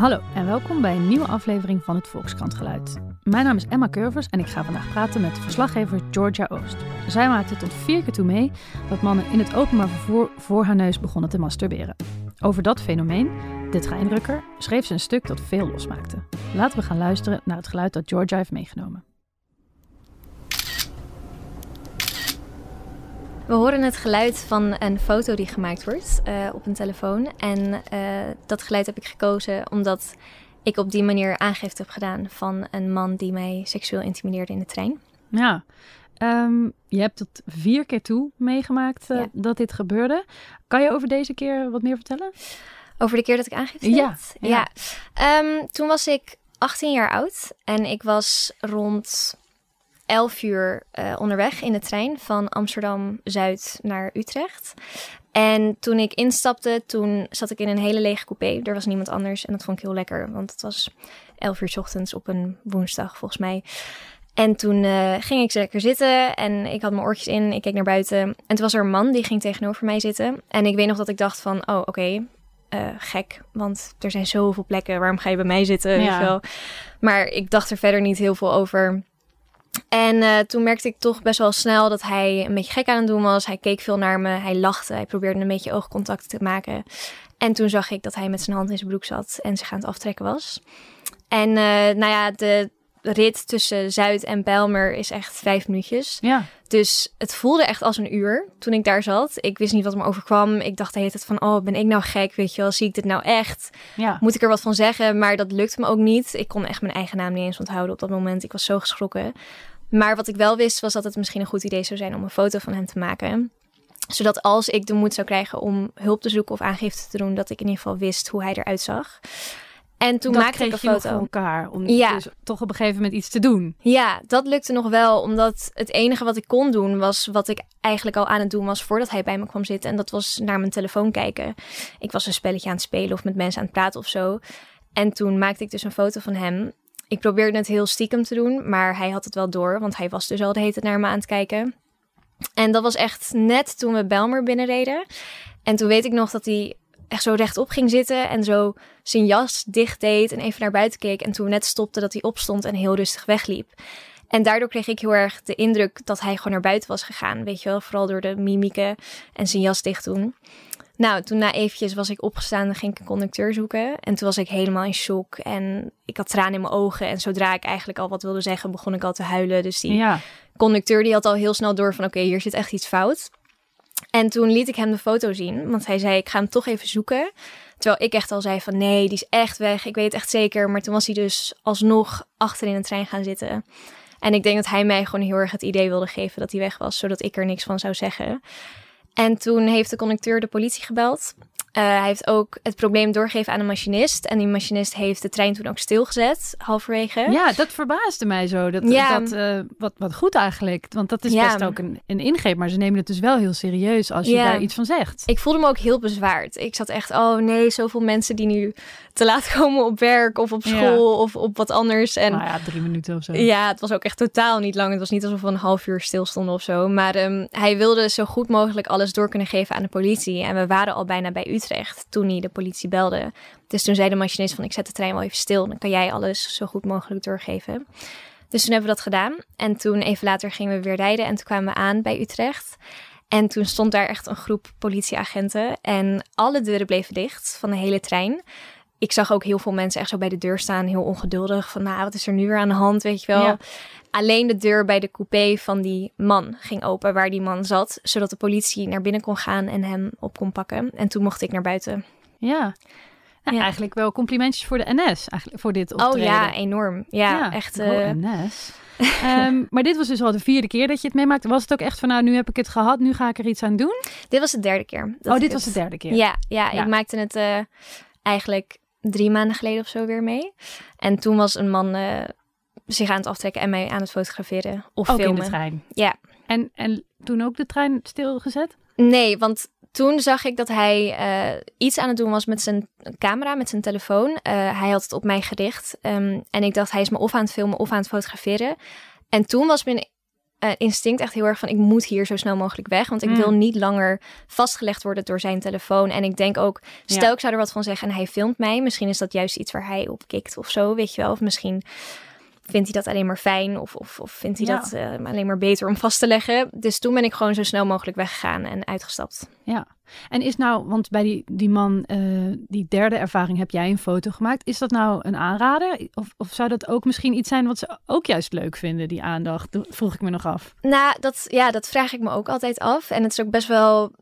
Hallo en welkom bij een nieuwe aflevering van het Volkskrantgeluid. Mijn naam is Emma Curvers en ik ga vandaag praten met verslaggever Georgia Oost. Zij maakte tot vier keer toe mee dat mannen in het openbaar vervoer voor haar neus begonnen te masturberen. Over dat fenomeen, de treinrukker, schreef ze een stuk dat veel losmaakte. Laten we gaan luisteren naar het geluid dat Georgia heeft meegenomen. We horen het geluid van een foto die gemaakt wordt uh, op een telefoon. En uh, dat geluid heb ik gekozen omdat ik op die manier aangifte heb gedaan van een man die mij seksueel intimideerde in de trein. Ja, um, je hebt tot vier keer toe meegemaakt uh, ja. dat dit gebeurde. Kan je over deze keer wat meer vertellen? Over de keer dat ik aangifte ja, deed? Ja. ja. Um, toen was ik 18 jaar oud en ik was rond 11 uur uh, onderweg in de trein van Amsterdam Zuid naar Utrecht. En toen ik instapte, toen zat ik in een hele lege coupé. Er was niemand anders en dat vond ik heel lekker, want het was 11 uur s ochtends op een woensdag volgens mij. En toen uh, ging ik lekker zitten en ik had mijn oortjes in. Ik keek naar buiten en toen was er een man die ging tegenover mij zitten. En ik weet nog dat ik dacht van, oh oké, okay, uh, gek, want er zijn zoveel plekken. Waarom ga je bij mij zitten? Ja. Weet je wel? Maar ik dacht er verder niet heel veel over. En uh, toen merkte ik toch best wel snel dat hij een beetje gek aan het doen was. Hij keek veel naar me, hij lachte, hij probeerde een beetje oogcontact te maken. En toen zag ik dat hij met zijn hand in zijn broek zat en zich aan het aftrekken was. En uh, nou ja, de rit tussen Zuid en Bijlmer is echt vijf minuutjes. Ja. Dus het voelde echt als een uur toen ik daar zat. Ik wist niet wat me overkwam. Ik dacht de hele tijd van, oh, ben ik nou gek? Weet je wel, zie ik dit nou echt? Ja. Moet ik er wat van zeggen? Maar dat lukte me ook niet. Ik kon echt mijn eigen naam niet eens onthouden op dat moment. Ik was zo geschrokken. Maar wat ik wel wist, was dat het misschien een goed idee zou zijn om een foto van hem te maken zodat als ik de moed zou krijgen om hulp te zoeken of aangifte te doen, dat ik in ieder geval wist hoe hij eruit zag. En toen dat maakte ik een je foto. voor elkaar om ja. dus toch op een gegeven moment iets te doen. Ja, dat lukte nog wel, omdat het enige wat ik kon doen was wat ik eigenlijk al aan het doen was voordat hij bij me kwam zitten. En dat was naar mijn telefoon kijken. Ik was een spelletje aan het spelen of met mensen aan het praten of zo. En toen maakte ik dus een foto van hem. Ik probeerde het heel stiekem te doen, maar hij had het wel door, want hij was dus al de hele tijd naar me aan het kijken. En dat was echt net toen we Belmer binnenreden. En toen weet ik nog dat hij echt zo rechtop ging zitten en zo zijn jas dicht deed en even naar buiten keek. En toen we net stopte dat hij opstond en heel rustig wegliep. En daardoor kreeg ik heel erg de indruk dat hij gewoon naar buiten was gegaan. Weet je wel, vooral door de mimieken en zijn jas dicht doen. Nou, toen na eventjes was ik opgestaan en ging ik een conducteur zoeken. En toen was ik helemaal in shock en ik had tranen in mijn ogen. En zodra ik eigenlijk al wat wilde zeggen, begon ik al te huilen. Dus die ja. conducteur die had al heel snel door van oké, okay, hier zit echt iets fout. En toen liet ik hem de foto zien, want hij zei ik ga hem toch even zoeken. Terwijl ik echt al zei van nee, die is echt weg, ik weet het echt zeker. Maar toen was hij dus alsnog achter in de trein gaan zitten. En ik denk dat hij mij gewoon heel erg het idee wilde geven dat hij weg was, zodat ik er niks van zou zeggen. En toen heeft de conducteur de politie gebeld. Uh, hij heeft ook het probleem doorgegeven aan een machinist. En die machinist heeft de trein toen ook stilgezet, halverwege. Ja, dat verbaasde mij zo. Dat, Ja. dat, uh, wat, wat goed eigenlijk. Want dat is Ja. best ook een, een ingreep. Maar ze nemen het dus wel heel serieus als je Ja. daar iets van zegt. Ik voelde me ook heel bezwaard. Ik zat echt, oh nee, zoveel mensen die nu te laat komen op werk of op school of op wat anders. En nou ja, drie minuten of zo. Ja, het was ook echt totaal niet lang. Het was niet alsof we een half uur stilstonden of zo. Maar ehm, hij wilde zo goed mogelijk alles door kunnen geven aan de politie. En we waren al bijna bij Utrecht toen hij de politie belde. Dus toen zei de machinist van ik zet de trein wel even stil. Dan kan jij alles zo goed mogelijk doorgeven. Dus toen hebben we dat gedaan. En toen even later gingen we weer rijden. En toen kwamen we aan bij Utrecht. En toen stond daar echt een groep politieagenten. En alle deuren bleven dicht van de hele trein. Ik zag ook heel veel mensen echt zo bij de deur staan, heel ongeduldig. Van nou, wat is er nu weer aan de hand, weet je wel. Ja. Alleen de deur bij de coupé van die man ging open, waar die man zat. Zodat de politie naar binnen kon gaan en hem op kon pakken. En toen mocht ik naar buiten. Ja. Nou, Ja. Eigenlijk wel complimentjes voor de NS. Eigenlijk voor dit optreden. Oh ja, enorm. Ja, echt. Oh, eh, NS. Ehm, maar dit was dus al de vierde keer dat je het meemaakte. Was het ook echt van, nou, nu heb ik het gehad, nu ga ik er iets aan doen? dit was de derde keer. dat oh, dit het- was de derde keer. Ja, ja, Ja. ik maakte het eh, eigenlijk drie maanden geleden of zo weer mee. En toen was een man eh, zich aan het aftrekken en mij aan het fotograferen of Ook in filmen. de trein. Ja. En, en toen ook de trein stilgezet? Nee, want toen zag ik dat hij eh, iets aan het doen was met zijn camera, met zijn telefoon. Eh, hij had het op mij gericht. ehm, en ik dacht, hij is me of aan het filmen of aan het fotograferen. En toen was mijn uh, instinct echt heel erg van ik moet hier zo snel mogelijk weg. Want ik Mm. wil niet langer vastgelegd worden door zijn telefoon. En ik denk ook, stel Ja. ik zou er wat van zeggen en hij filmt mij. Misschien is dat juist iets waar hij op kikt of zo, weet je wel. Of misschien vindt hij dat alleen maar fijn of, of, of vindt hij Ja. dat eh, alleen maar beter om vast te leggen. Dus toen ben ik gewoon zo snel mogelijk weggegaan en uitgestapt. Ja. En is nou, want bij die, die man, eh, die derde ervaring heb jij een foto gemaakt. Is dat nou een aanrader? Of, of zou dat ook misschien iets zijn wat ze ook juist leuk vinden, die aandacht? Vroeg ik me nog af. Nou, dat, ja, dat vraag ik me ook altijd af. En het is ook best wel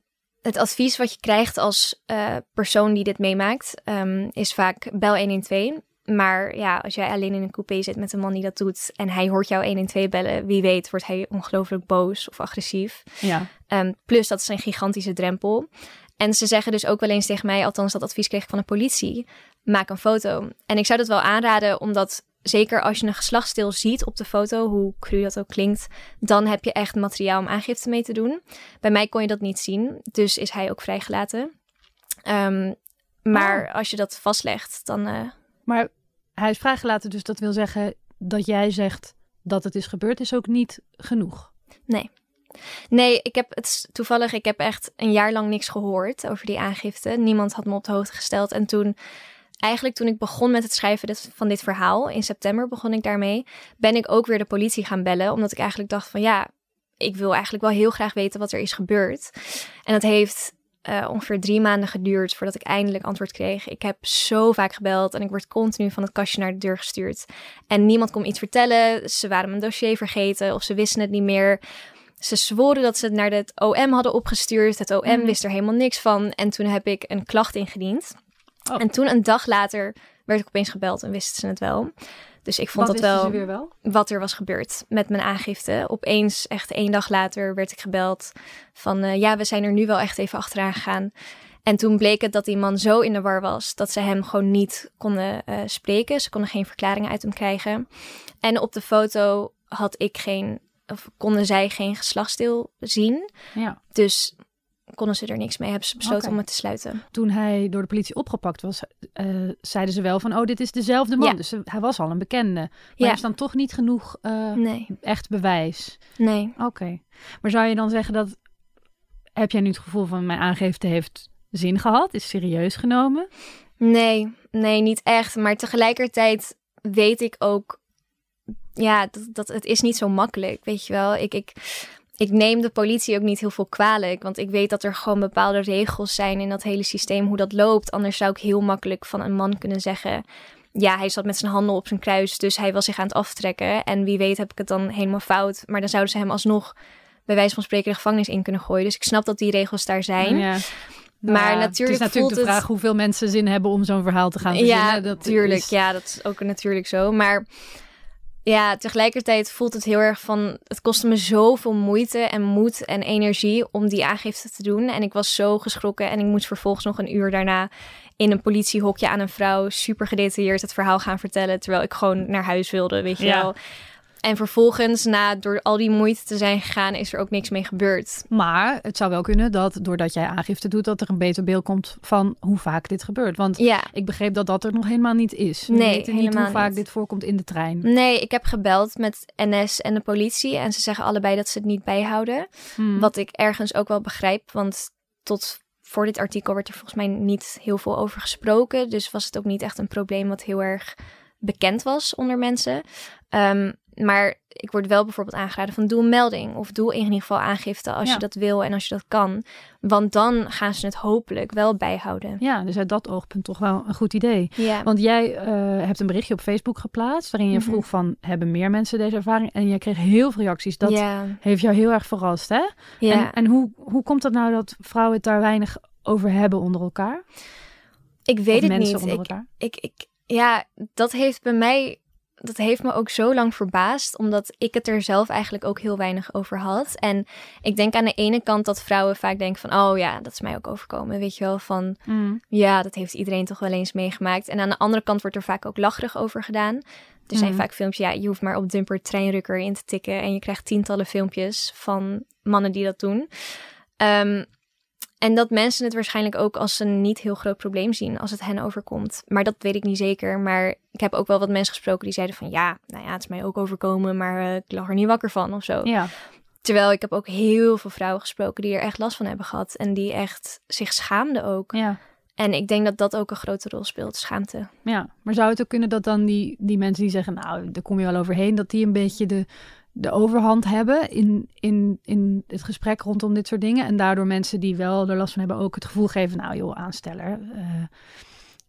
het advies wat je krijgt als eh, persoon die dit meemaakt, ehm, is vaak bel 112. Maar ja, als jij alleen in een coupé zit met een man die dat doet en hij hoort jou 112 bellen, wie weet wordt hij ongelooflijk boos of agressief. Ja. Ehm, plus, dat is een gigantische drempel. En ze zeggen dus ook wel eens tegen mij, althans dat advies kreeg ik van de politie, maak een foto. En ik zou dat wel aanraden, omdat zeker als je een geslachtsdeel ziet op de foto, hoe cru dat ook klinkt, dan heb je echt materiaal om aangifte mee te doen. Bij mij kon je dat niet zien, dus is hij ook vrijgelaten. Ehm, maar als je dat vastlegt, dan... eh, Maar hij is vrijgelaten, dus dat wil zeggen dat jij zegt dat het is gebeurd, is ook niet genoeg. Nee, ik heb het toevallig, ik heb echt een jaar lang niks gehoord over die aangifte. Niemand had me op de hoogte gesteld. En toen, eigenlijk toen ik begon met het schrijven van dit verhaal, in september begon ik daarmee, ben ik ook weer de politie gaan bellen. Omdat ik eigenlijk dacht van ja, ik wil eigenlijk wel heel graag weten wat er is gebeurd. En dat heeft eh, ongeveer drie maanden geduurd voordat ik eindelijk antwoord kreeg. Ik heb zo vaak gebeld en ik word continu van het kastje naar de deur gestuurd. En niemand kon iets vertellen. Ze waren mijn dossier vergeten of ze wisten het niet meer. Ze zworen dat ze het naar het OM hadden opgestuurd. Het OM Mhm. wist er helemaal niks van. En toen heb ik een klacht ingediend. Oh. En toen een dag later werd ik opeens gebeld en wisten ze het wel. Dus ik vond Wat dat wisten wel weer wel? wat er was gebeurd met mijn aangifte. Opeens, echt één dag later, werd ik gebeld van... eh, ja, we zijn er nu wel echt even achteraan gegaan. En toen bleek het dat die man zo in de war was... dat ze hem gewoon niet konden eh, spreken. Ze konden geen verklaringen uit hem krijgen. En op de foto had ik geen... of konden zij geen geslachtsdeel zien. Ja. Dus konden ze er niks mee. Hebben ze besloten om het te sluiten. Toen hij door de politie opgepakt was, eh, zeiden ze wel van, oh, dit is dezelfde man. Ja. Dus eh, hij was al een bekende. Maar Ja. er is dan toch niet genoeg eh, Nee, echt bewijs. nee. Oké. Maar zou je dan zeggen dat, heb jij nu het gevoel van mijn aangifte heeft zin gehad, is serieus genomen? Nee, nee, niet echt. Maar tegelijkertijd weet ik ook, ja, dat, dat het is niet zo makkelijk, weet je wel. Ik, ik, ik neem de politie ook niet heel veel kwalijk, want ik weet dat er gewoon bepaalde regels zijn in dat hele systeem, hoe dat loopt. Anders zou ik heel makkelijk van een man kunnen zeggen, ja, hij zat met zijn handen op zijn kruis, dus hij was zich aan het aftrekken. En wie weet heb ik het dan helemaal fout. Maar dan zouden ze hem alsnog, bij wijze van spreken, de gevangenis in kunnen gooien. Dus ik snap dat die regels daar zijn. Ja. Maar ja, natuurlijk Het is natuurlijk de het- vraag hoeveel mensen zin hebben om zo'n verhaal te gaan verzinnen. Ja, dat tuurlijk. is- Ja, dat is ook natuurlijk zo. Maar ja, tegelijkertijd voelt het heel erg van... Het kostte me zoveel moeite en moed en energie om die aangifte te doen. En ik was zo geschrokken. En ik moest vervolgens nog een uur daarna in een politiehokje aan een vrouw... super gedetailleerd het verhaal gaan vertellen. Terwijl ik gewoon naar huis wilde, weet je Ja. wel. En vervolgens, na door al die moeite te zijn gegaan... is er ook niks mee gebeurd. Maar het zou wel kunnen dat doordat jij aangifte doet, dat er een beter beeld komt van hoe vaak dit gebeurt. Want Ja, ik begreep dat dat er nog helemaal niet is. We Nee, weten niet hoe vaak niet. dit voorkomt in de trein. nee, ik heb gebeld met NS en de politie... en ze zeggen allebei dat ze het niet bijhouden. Hmm. Wat ik ergens ook wel begrijp, want tot voor dit artikel werd er volgens mij niet heel veel over gesproken. Dus was het ook niet echt een probleem wat heel erg bekend was onder mensen. Ehm, maar ik word wel bijvoorbeeld aangeraden van doe een melding of doe in ieder geval aangifte als Ja. je dat wil en als je dat kan. Want dan gaan ze het hopelijk wel bijhouden. Ja, dus uit dat oogpunt toch wel een goed idee. Ja, Want jij eh, hebt een berichtje op Facebook geplaatst waarin je Mhm. vroeg van hebben meer mensen deze ervaring? En jij kreeg heel veel reacties. Dat ja, heeft jou heel erg verrast, hè? ja. En, en hoe, hoe komt het nou dat vrouwen het daar weinig over hebben onder elkaar? ik weet of het niet. ik, ik, ja, dat heeft bij mij, dat heeft me ook zo lang verbaasd, omdat ik het er zelf eigenlijk ook heel weinig over had. En ik denk aan de ene kant dat vrouwen vaak denken van, oh ja, dat is mij ook overkomen, weet je wel, van Mm. ja, dat heeft iedereen toch wel eens meegemaakt. En aan de andere kant wordt er vaak ook lacherig over gedaan. Er zijn Mhm. vaak filmpjes, ja, je hoeft maar op Dumper treinrukker in te tikken en je krijgt tientallen filmpjes van mannen die dat doen. Ehm, En dat mensen het waarschijnlijk ook als een niet heel groot probleem zien als het hen overkomt. Maar dat weet ik niet zeker. Maar ik heb ook wel wat mensen gesproken die zeiden van ja, nou ja, het is mij ook overkomen, maar uh, ik lag er niet wakker van of zo. Ja. Terwijl ik heb ook heel veel vrouwen gesproken die er echt last van hebben gehad en die echt zich schaamden ook. Ja. En ik denk dat dat ook een grote rol speelt, schaamte. Ja, maar zou het ook kunnen dat dan die, die mensen die zeggen, nou, daar kom je wel overheen, dat die een beetje de, de overhand hebben in, in, in het gesprek rondom dit soort dingen. En daardoor mensen die wel er last van hebben ook het gevoel geven, nou joh, aansteller, uh,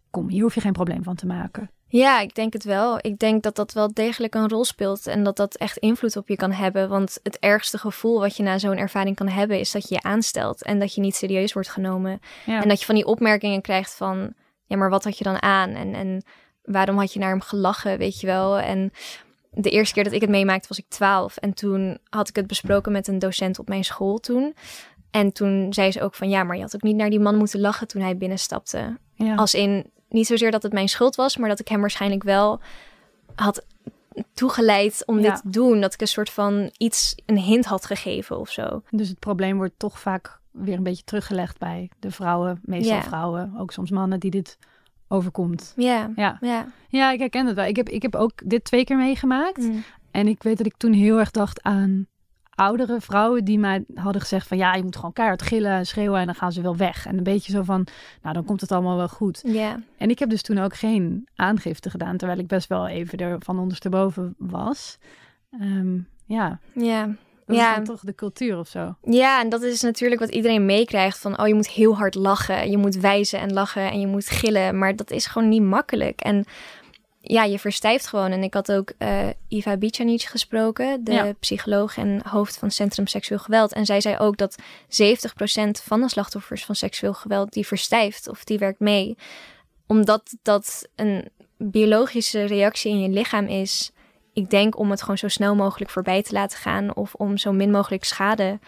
kom, hier hoef je geen probleem van te maken. Ja, ik denk het wel. Ik denk dat dat wel degelijk een rol speelt en dat dat echt invloed op je kan hebben. Want het ergste gevoel wat je na zo'n ervaring kan hebben, is dat je je aanstelt en dat je niet serieus wordt genomen. Ja. En dat je van die opmerkingen krijgt van, ja, maar wat had je dan aan? En, en waarom had je naar hem gelachen, weet je wel? En de eerste keer dat ik het meemaakte was ik twaalf. En toen had ik het besproken met een docent op mijn school toen. En toen zei ze ook van, ja, maar je had ook niet naar die man moeten lachen toen hij binnenstapte. Ja. Als in, niet zozeer dat het mijn schuld was, maar dat ik hem waarschijnlijk wel had toegeleid om Ja. dit te doen. Dat ik een soort van iets, een hint had gegeven of zo. Dus het probleem wordt toch vaak weer een beetje teruggelegd bij de vrouwen, meestal Ja. vrouwen, ook soms mannen die dit overkomt. Ja, Ja, ja. ja ik herken het wel. Ik heb, ik heb ook dit twee keer meegemaakt. Mm. En ik weet dat ik toen heel erg dacht aan oudere vrouwen die mij hadden gezegd van ja, je moet gewoon keihard gillen en schreeuwen en dan gaan ze wel weg. En een beetje zo van, nou dan komt het allemaal wel goed. Ja, En ik heb dus toen ook geen aangifte gedaan, terwijl ik best wel even er van ondersteboven was. Ehm, ja, ja. Dat Ja. is dan toch de cultuur of zo. Ja, en dat is natuurlijk wat iedereen meekrijgt. Van, oh, je moet heel hard lachen. Je moet wijzen en lachen en je moet gillen. Maar dat is gewoon niet makkelijk. En ja, je verstijft gewoon. En ik had ook eh Iva Bicanic gesproken. De Ja. psycholoog en hoofd van Centrum Seksueel Geweld. En zij zei ook dat 70% van de slachtoffers van seksueel geweld... die verstijft of die werkt mee. Omdat dat een biologische reactie in je lichaam is... Ik denk om het gewoon zo snel mogelijk voorbij te laten gaan. Of om zo min mogelijk schade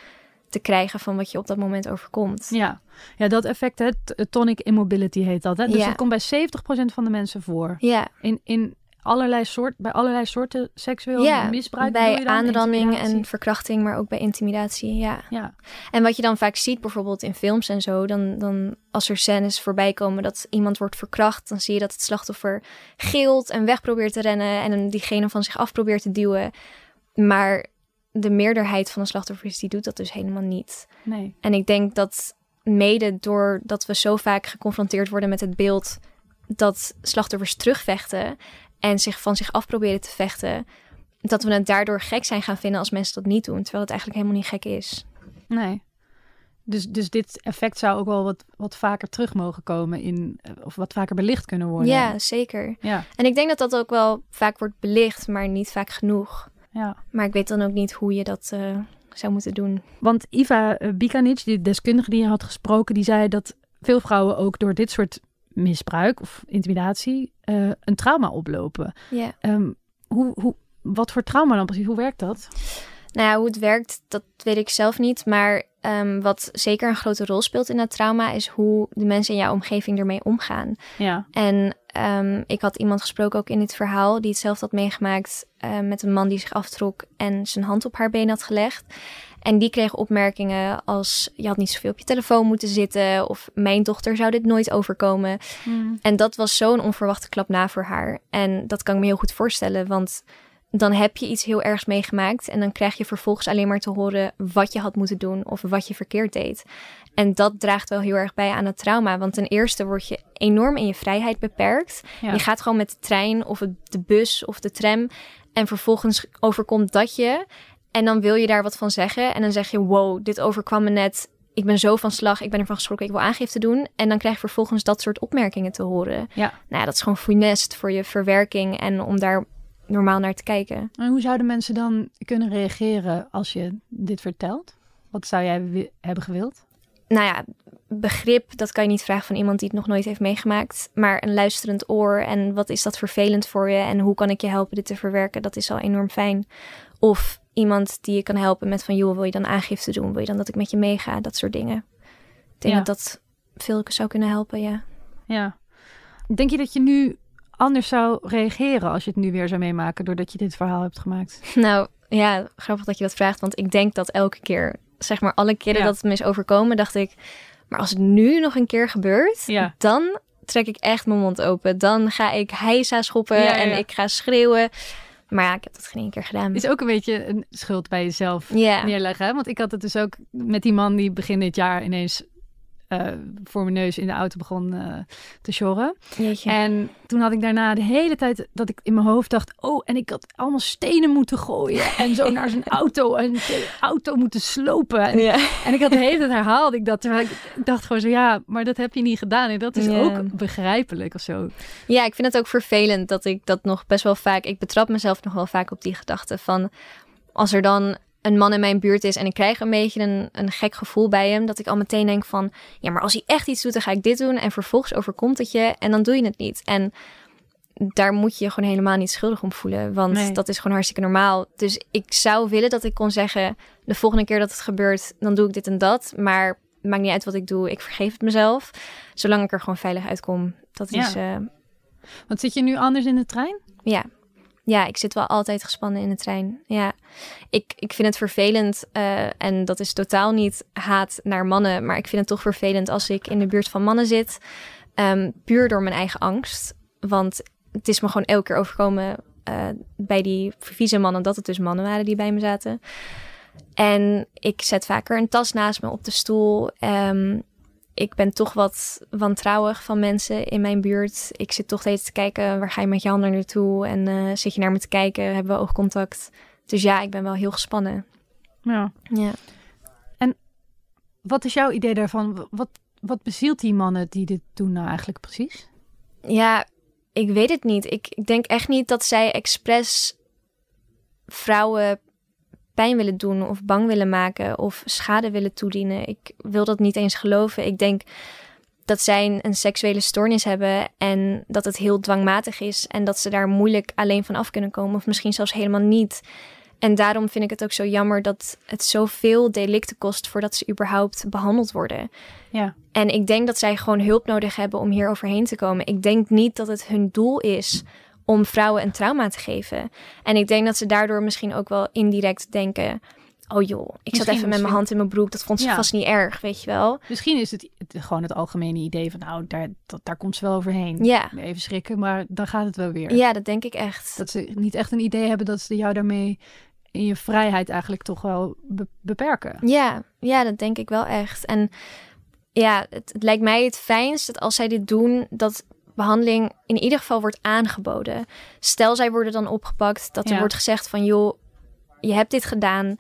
te krijgen van wat je op dat moment overkomt. Ja, ja dat effect, hè, t- tonic immobility heet dat. Hè? Dus Ja. dat komt bij 70% van de mensen voor. Ja, In, in allerlei soort, bij allerlei soorten seksueel ja misbruik. bij je dan? aanranding en verkrachting, maar ook bij intimidatie. Ja. Ja, En wat je dan vaak ziet, bijvoorbeeld in films en zo, dan, dan als er scènes voorbij komen dat iemand wordt verkracht, dan zie je dat het slachtoffer gilt en weg probeert te rennen en diegene van zich af probeert te duwen. Maar de meerderheid van de slachtoffers die doet dat dus helemaal niet. nee. En ik denk dat mede doordat we zo vaak geconfronteerd worden met het beeld dat slachtoffers terugvechten en zich van zich af proberen te vechten, dat we het daardoor gek zijn gaan vinden als mensen dat niet doen, terwijl het eigenlijk helemaal niet gek is. Nee. Dus, dus dit effect zou ook wel wat, wat vaker terug mogen komen in, eh, of wat vaker belicht kunnen worden. Ja, zeker. Ja, En ik denk dat dat ook wel vaak wordt belicht, maar niet vaak genoeg. ja. Maar ik weet dan ook niet hoe je dat eh, zou moeten doen. Want Iva eh, Bikanic, die deskundige die je had gesproken, die zei dat veel vrouwen ook door dit soort misbruik of intimidatie eh, een trauma oplopen. Ja. Ehm, hoe, hoe, wat voor trauma dan precies? Hoe werkt dat? Nou ja, hoe het werkt, dat weet ik zelf niet. Maar ehm, wat zeker een grote rol speelt in dat trauma, is hoe de mensen in jouw omgeving ermee omgaan. Ja, En ehm, ik had iemand gesproken ook in dit verhaal die hetzelfde had meegemaakt eh, met een man die zich aftrok en zijn hand op haar been had gelegd. En die kreeg opmerkingen als je had niet zoveel op je telefoon moeten zitten of mijn dochter zou dit nooit overkomen. En dat was zo'n onverwachte klap na voor haar. En dat kan ik me heel goed voorstellen, want dan heb je iets heel ergs meegemaakt en dan krijg je vervolgens alleen maar te horen wat je had moeten doen of wat je verkeerd deed. En dat draagt wel heel erg bij aan het trauma, want ten eerste word je enorm in je vrijheid beperkt. ja. Je gaat gewoon met de trein of de bus of de tram en vervolgens overkomt dat je. En dan wil je daar wat van zeggen en dan zeg je wow, dit overkwam me net. Ik ben zo van slag, ik ben ervan geschrokken, ik wil aangifte doen. En dan krijg je vervolgens dat soort opmerkingen te horen. Ja. Nou ja, dat is gewoon funest voor je verwerking en om daar normaal naar te kijken. En hoe zouden mensen dan kunnen reageren als je dit vertelt? Wat zou jij hebben gewild? Nou ja, begrip, dat kan je niet vragen van iemand die het nog nooit heeft meegemaakt. Maar een luisterend oor en wat is dat vervelend voor je en hoe kan ik je helpen dit te verwerken, dat is al enorm fijn. Of iemand die je kan helpen met van, joh, wil je dan aangifte doen? Wil je dan dat ik met je meega? Dat soort dingen. Ik denk Ja. dat dat veel zou kunnen helpen, ja. Ja. Denk je dat je nu anders zou reageren als je het nu weer zou meemaken doordat je dit verhaal hebt gemaakt? Nou ja, grappig dat je dat vraagt, want ik denk dat elke keer, zeg maar alle keren Ja. dat het me is overkomen, dacht ik, Maar als het nu nog een keer gebeurt, Ja. dan trek ik echt mijn mond open. Dan ga ik heisa schoppen en ik ga schreeuwen. Maar ja, ik heb dat geen één keer gedaan. Is ook een beetje een schuld bij jezelf neerleggen. Hè? Want ik had het dus ook met die man die begin dit jaar ineens eh, voor mijn neus in de auto begon eh, te sjorren. Jeetje. En toen had ik daarna de hele tijd dat ik in mijn hoofd dacht: oh, en ik had allemaal stenen moeten gooien en zo naar zijn auto en de auto moeten slopen. En, ja. en ik had de hele tijd herhaalde ik dat. Terwijl ik, ik dacht gewoon zo: ja, maar dat heb je niet gedaan. En dat is Ja. ook begrijpelijk of zo. ja, ik vind het ook vervelend dat ik dat nog best wel vaak... Ik betrap mezelf nog wel vaak op die gedachte van... Als er dan een man in mijn buurt is en ik krijg een beetje een, een gek gevoel bij hem... dat ik al meteen denk van... Ja, maar als hij echt iets doet, dan ga ik dit doen. En vervolgens overkomt het je en dan doe je het niet. En daar moet je je gewoon helemaal niet schuldig om voelen. Want Nee. dat is gewoon hartstikke normaal. Dus ik zou willen dat ik kon zeggen... de volgende keer dat het gebeurt, dan doe ik dit en dat. Maar maakt niet uit wat ik doe. Ik vergeef het mezelf. Zolang ik er gewoon veilig uitkom. Dat Ja. is... eh, Want zit je nu anders in de trein? ja. Ja, ik zit wel altijd gespannen in de trein. Ja, ik, ik vind het vervelend eh, en dat is totaal niet haat naar mannen, maar ik vind het toch vervelend als ik in de buurt van mannen zit, Ehm, puur door mijn eigen angst. Want het is me gewoon elke keer overkomen eh, bij die vieze mannen dat het dus mannen waren die bij me zaten. En ik zet vaker een tas naast me op de stoel. Ehm, ik ben toch wat wantrouwig van mensen in mijn buurt. Ik zit toch steeds te kijken, waar ga je met je handen naartoe? En eh, zit je naar me te kijken? Hebben we oogcontact? Dus ja, ik ben wel heel gespannen. Ja. Ja. Wat is jouw idee daarvan? Wat, wat bezielt die mannen die dit doen nou eigenlijk precies? Ja, ik weet het niet. Ik, ik denk echt niet dat zij expres vrouwen pijn willen doen of bang willen maken of schade willen toedienen. Ik wil dat niet eens geloven. Ik denk dat zij een, seksuele stoornis hebben en dat het heel dwangmatig is en dat ze daar moeilijk alleen van af kunnen komen of misschien zelfs helemaal niet. En daarom vind ik het ook zo jammer dat het zoveel delicten kost voordat ze überhaupt behandeld worden. Ja. En ik denk dat zij gewoon hulp nodig hebben om hier overheen te komen. Ik denk niet dat het hun doel is om vrouwen een trauma te geven. En ik denk dat ze daardoor misschien ook wel indirect denken... oh joh, ik zat even met mijn hand in mijn broek. Dat vond ze Ja. vast niet erg, weet je wel. Misschien is het, het gewoon het algemene idee van nou, daar, dat, daar komt ze wel overheen. Ja. Even schrikken, maar dan gaat het wel weer. Ja, dat denk ik echt. Dat ze niet echt een idee hebben dat ze jou daarmee in je vrijheid eigenlijk toch wel be- beperken. Ja, ja, dat denk ik wel echt. En ja, het, het lijkt mij het fijnst dat als zij dit doen, dat behandeling in ieder geval wordt aangeboden. Stel, zij worden dan opgepakt, dat er Ja. wordt gezegd van joh, je hebt dit gedaan.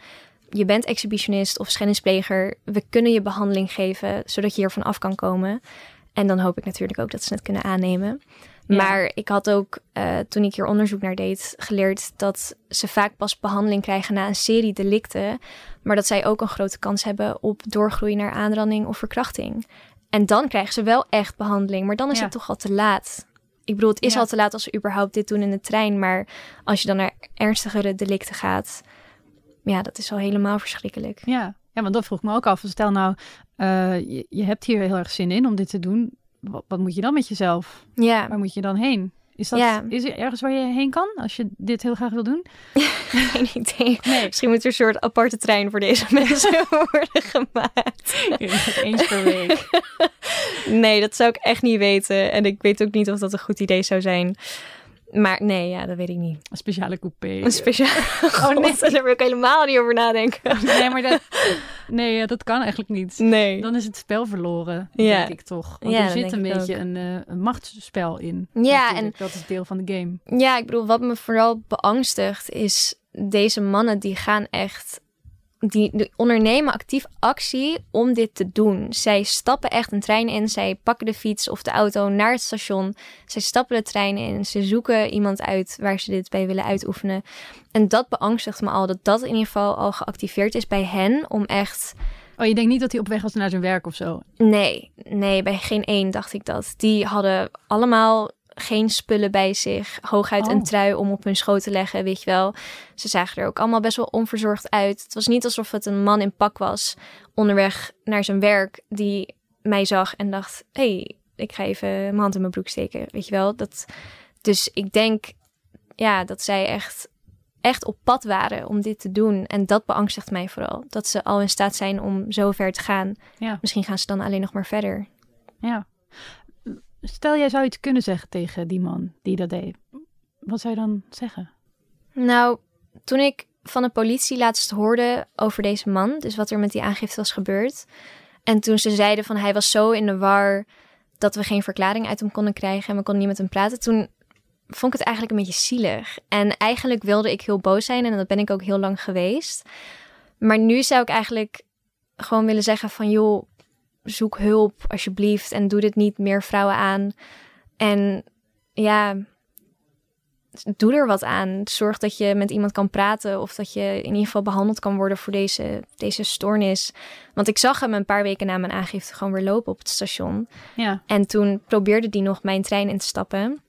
Je bent exhibitionist of schennispleger. We kunnen je behandeling geven, zodat je hiervan af kan komen. En dan hoop ik natuurlijk ook dat ze het kunnen aannemen. Ja. Maar ik had ook, eh, toen ik hier onderzoek naar deed, geleerd dat ze vaak pas behandeling krijgen na een serie delicten. Maar dat zij ook een grote kans hebben op doorgroei naar aanranding of verkrachting. En dan krijgen ze wel echt behandeling, maar dan is Ja. het toch al te laat. Ik bedoel, het is Ja. al te laat als ze überhaupt dit doen in de trein. Maar als je dan naar ernstigere delicten gaat, ja, dat is al helemaal verschrikkelijk. Ja. ja, want dat vroeg me ook af. Stel nou, eh, je, je hebt hier heel erg zin in om dit te doen. Wat, wat moet je dan met jezelf? Ja, Waar moet je dan heen? Is, dat, Ja. is er ergens waar je heen kan als je dit heel graag wil doen? geen idee. Nee, Misschien moet er een soort aparte trein voor deze mensen worden gemaakt. eens per week. Nee, dat zou ik echt niet weten. En ik weet ook niet of dat een goed idee zou zijn. Maar nee, ja, dat weet ik niet. Een speciale coupé. Een speciaal... Oh nee. daar wil ik helemaal niet over nadenken. Nee, maar dat, nee, dat kan eigenlijk niet. Nee. Dan is het spel verloren, Ja. denk ik toch. Want Ja, er zit een beetje een, eh, een machtsspel in. Ja, natuurlijk. Dat is deel van de game. Ja, ik bedoel, wat me vooral beangstigt is deze mannen die gaan echt, die, die ondernemen actief actie om dit te doen. Zij stappen echt een trein in, zij pakken de fiets of de auto naar het station, zij stappen de trein in, ze zoeken iemand uit waar ze dit bij willen uitoefenen. En dat beangstigt me al, dat dat in ieder geval al geactiveerd is bij hen om echt Oh, je denkt niet dat hij op weg was naar zijn werk of zo? Nee, nee, bij geen één dacht ik dat. Die hadden allemaal geen spullen bij zich. Hooguit Oh. een trui om op hun schoot te leggen, weet je wel. Ze zagen er ook allemaal best wel onverzorgd uit. Het was niet alsof het een man in pak was onderweg naar zijn werk die mij zag en dacht: hé, hey, ik ga even mijn hand in mijn broek steken, weet je wel. Dat, dus ik denk ja, dat zij echt echt op pad waren om dit te doen. En dat beangstigt mij vooral. Dat ze al in staat zijn om zo ver te gaan. Ja. Misschien gaan ze dan alleen nog maar verder. Ja. Stel, jij zou iets kunnen zeggen tegen die man die dat deed. Wat zou je dan zeggen? Nou, toen ik van de politie laatst hoorde over deze man, dus wat er met die aangifte was gebeurd. En toen ze zeiden van hij was zo in de war dat we geen verklaring uit hem konden krijgen en we konden niet met hem praten. Toen vond ik het eigenlijk een beetje zielig. En eigenlijk wilde ik heel boos zijn en dat ben ik ook heel lang geweest. Maar nu zou ik eigenlijk gewoon willen zeggen van joh, zoek hulp alsjeblieft en doe dit niet meer vrouwen aan. En ja, doe er wat aan. Zorg dat je met iemand kan praten of dat je in ieder geval behandeld kan worden voor deze, deze stoornis. Want ik zag hem een paar weken na mijn aangifte gewoon weer lopen op het station. Ja. En toen probeerde die nog mijn trein in te stappen.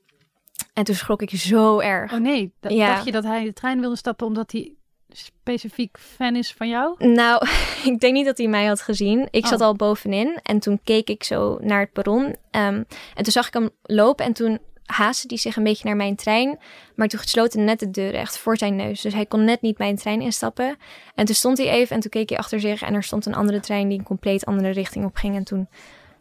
En toen schrok ik zo erg. Oh nee, Ja. dacht je dat hij de trein wilde stappen omdat hij specifiek fan is van jou? Nou, ik denk niet dat hij mij had gezien. Ik zat Oh. al bovenin en toen keek ik zo naar het perron. Ehm, en toen zag ik hem lopen en toen haastte hij zich een beetje naar mijn trein. Maar toen sloten net de deuren echt voor zijn neus. Dus hij kon net niet mijn trein instappen. En toen stond hij even en toen keek hij achter zich. En er stond een andere trein die een compleet andere richting op ging. En toen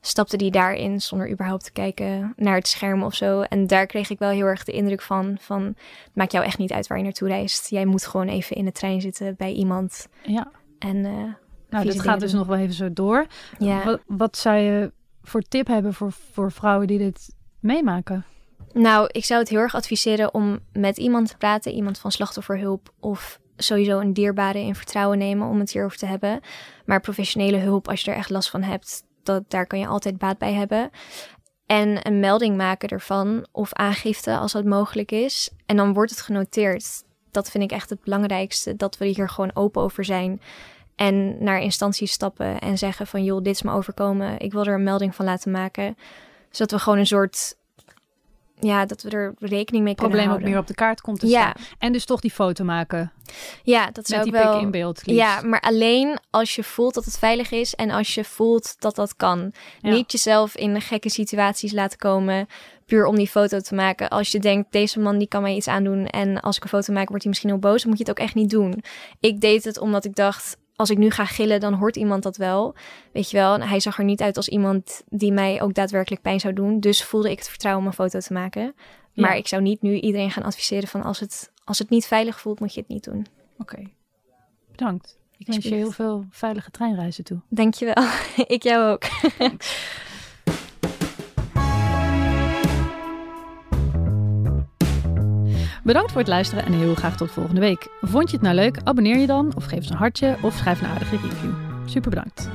stapte hij daarin zonder überhaupt te kijken naar het scherm of zo. En daar kreeg ik wel heel erg de indruk van, van het maakt jou echt niet uit waar je naartoe reist. Jij moet gewoon even in de trein zitten bij iemand. Ja. En eh, Nou, dit gaat dus nog wel even zo door. ja, Wat, wat zou je voor tip hebben voor, voor vrouwen die dit meemaken? nou, ik zou het heel erg adviseren om met iemand te praten, iemand van slachtofferhulp of sowieso een dierbare in vertrouwen nemen om het hierover te hebben. Maar professionele hulp, als je er echt last van hebt, dat, daar kan je altijd baat bij hebben. En een melding maken ervan of aangifte als dat mogelijk is. En dan wordt het genoteerd. Dat vind ik echt het belangrijkste, dat we hier gewoon open over zijn. En naar instanties stappen en zeggen van joh, dit is me overkomen. Ik wil er een melding van laten maken. Zodat we gewoon een soort, ja, dat we er rekening mee kunnen Probleem ook houden. meer op de kaart komt te Ja. staan. En dus toch die foto maken Ja, dat zou die ik wel... in beeld. liefst. Ja, maar alleen als je voelt dat het veilig is en als je voelt dat dat kan. Ja. Niet jezelf in gekke situaties laten komen, puur om die foto te maken. Als je denkt, deze man die kan mij iets aandoen en als ik een foto maak wordt hij misschien heel boos, dan moet je het ook echt niet doen. Ik deed het omdat ik dacht, als ik nu ga gillen, dan hoort iemand dat wel. Weet je wel, en hij zag er niet uit als iemand die mij ook daadwerkelijk pijn zou doen. Dus voelde ik het vertrouwen om een foto te maken. Maar ik zou niet nu iedereen gaan adviseren van als het, als het niet veilig voelt, moet je het niet doen. Oké. Bedankt. Ik wens je heel veel veilige treinreizen toe. Dankjewel. ik jou ook. Bedankt voor het luisteren en heel graag tot volgende week. Vond je het nou leuk? Abonneer je dan of geef eens een hartje of schrijf een aardige review. Super bedankt.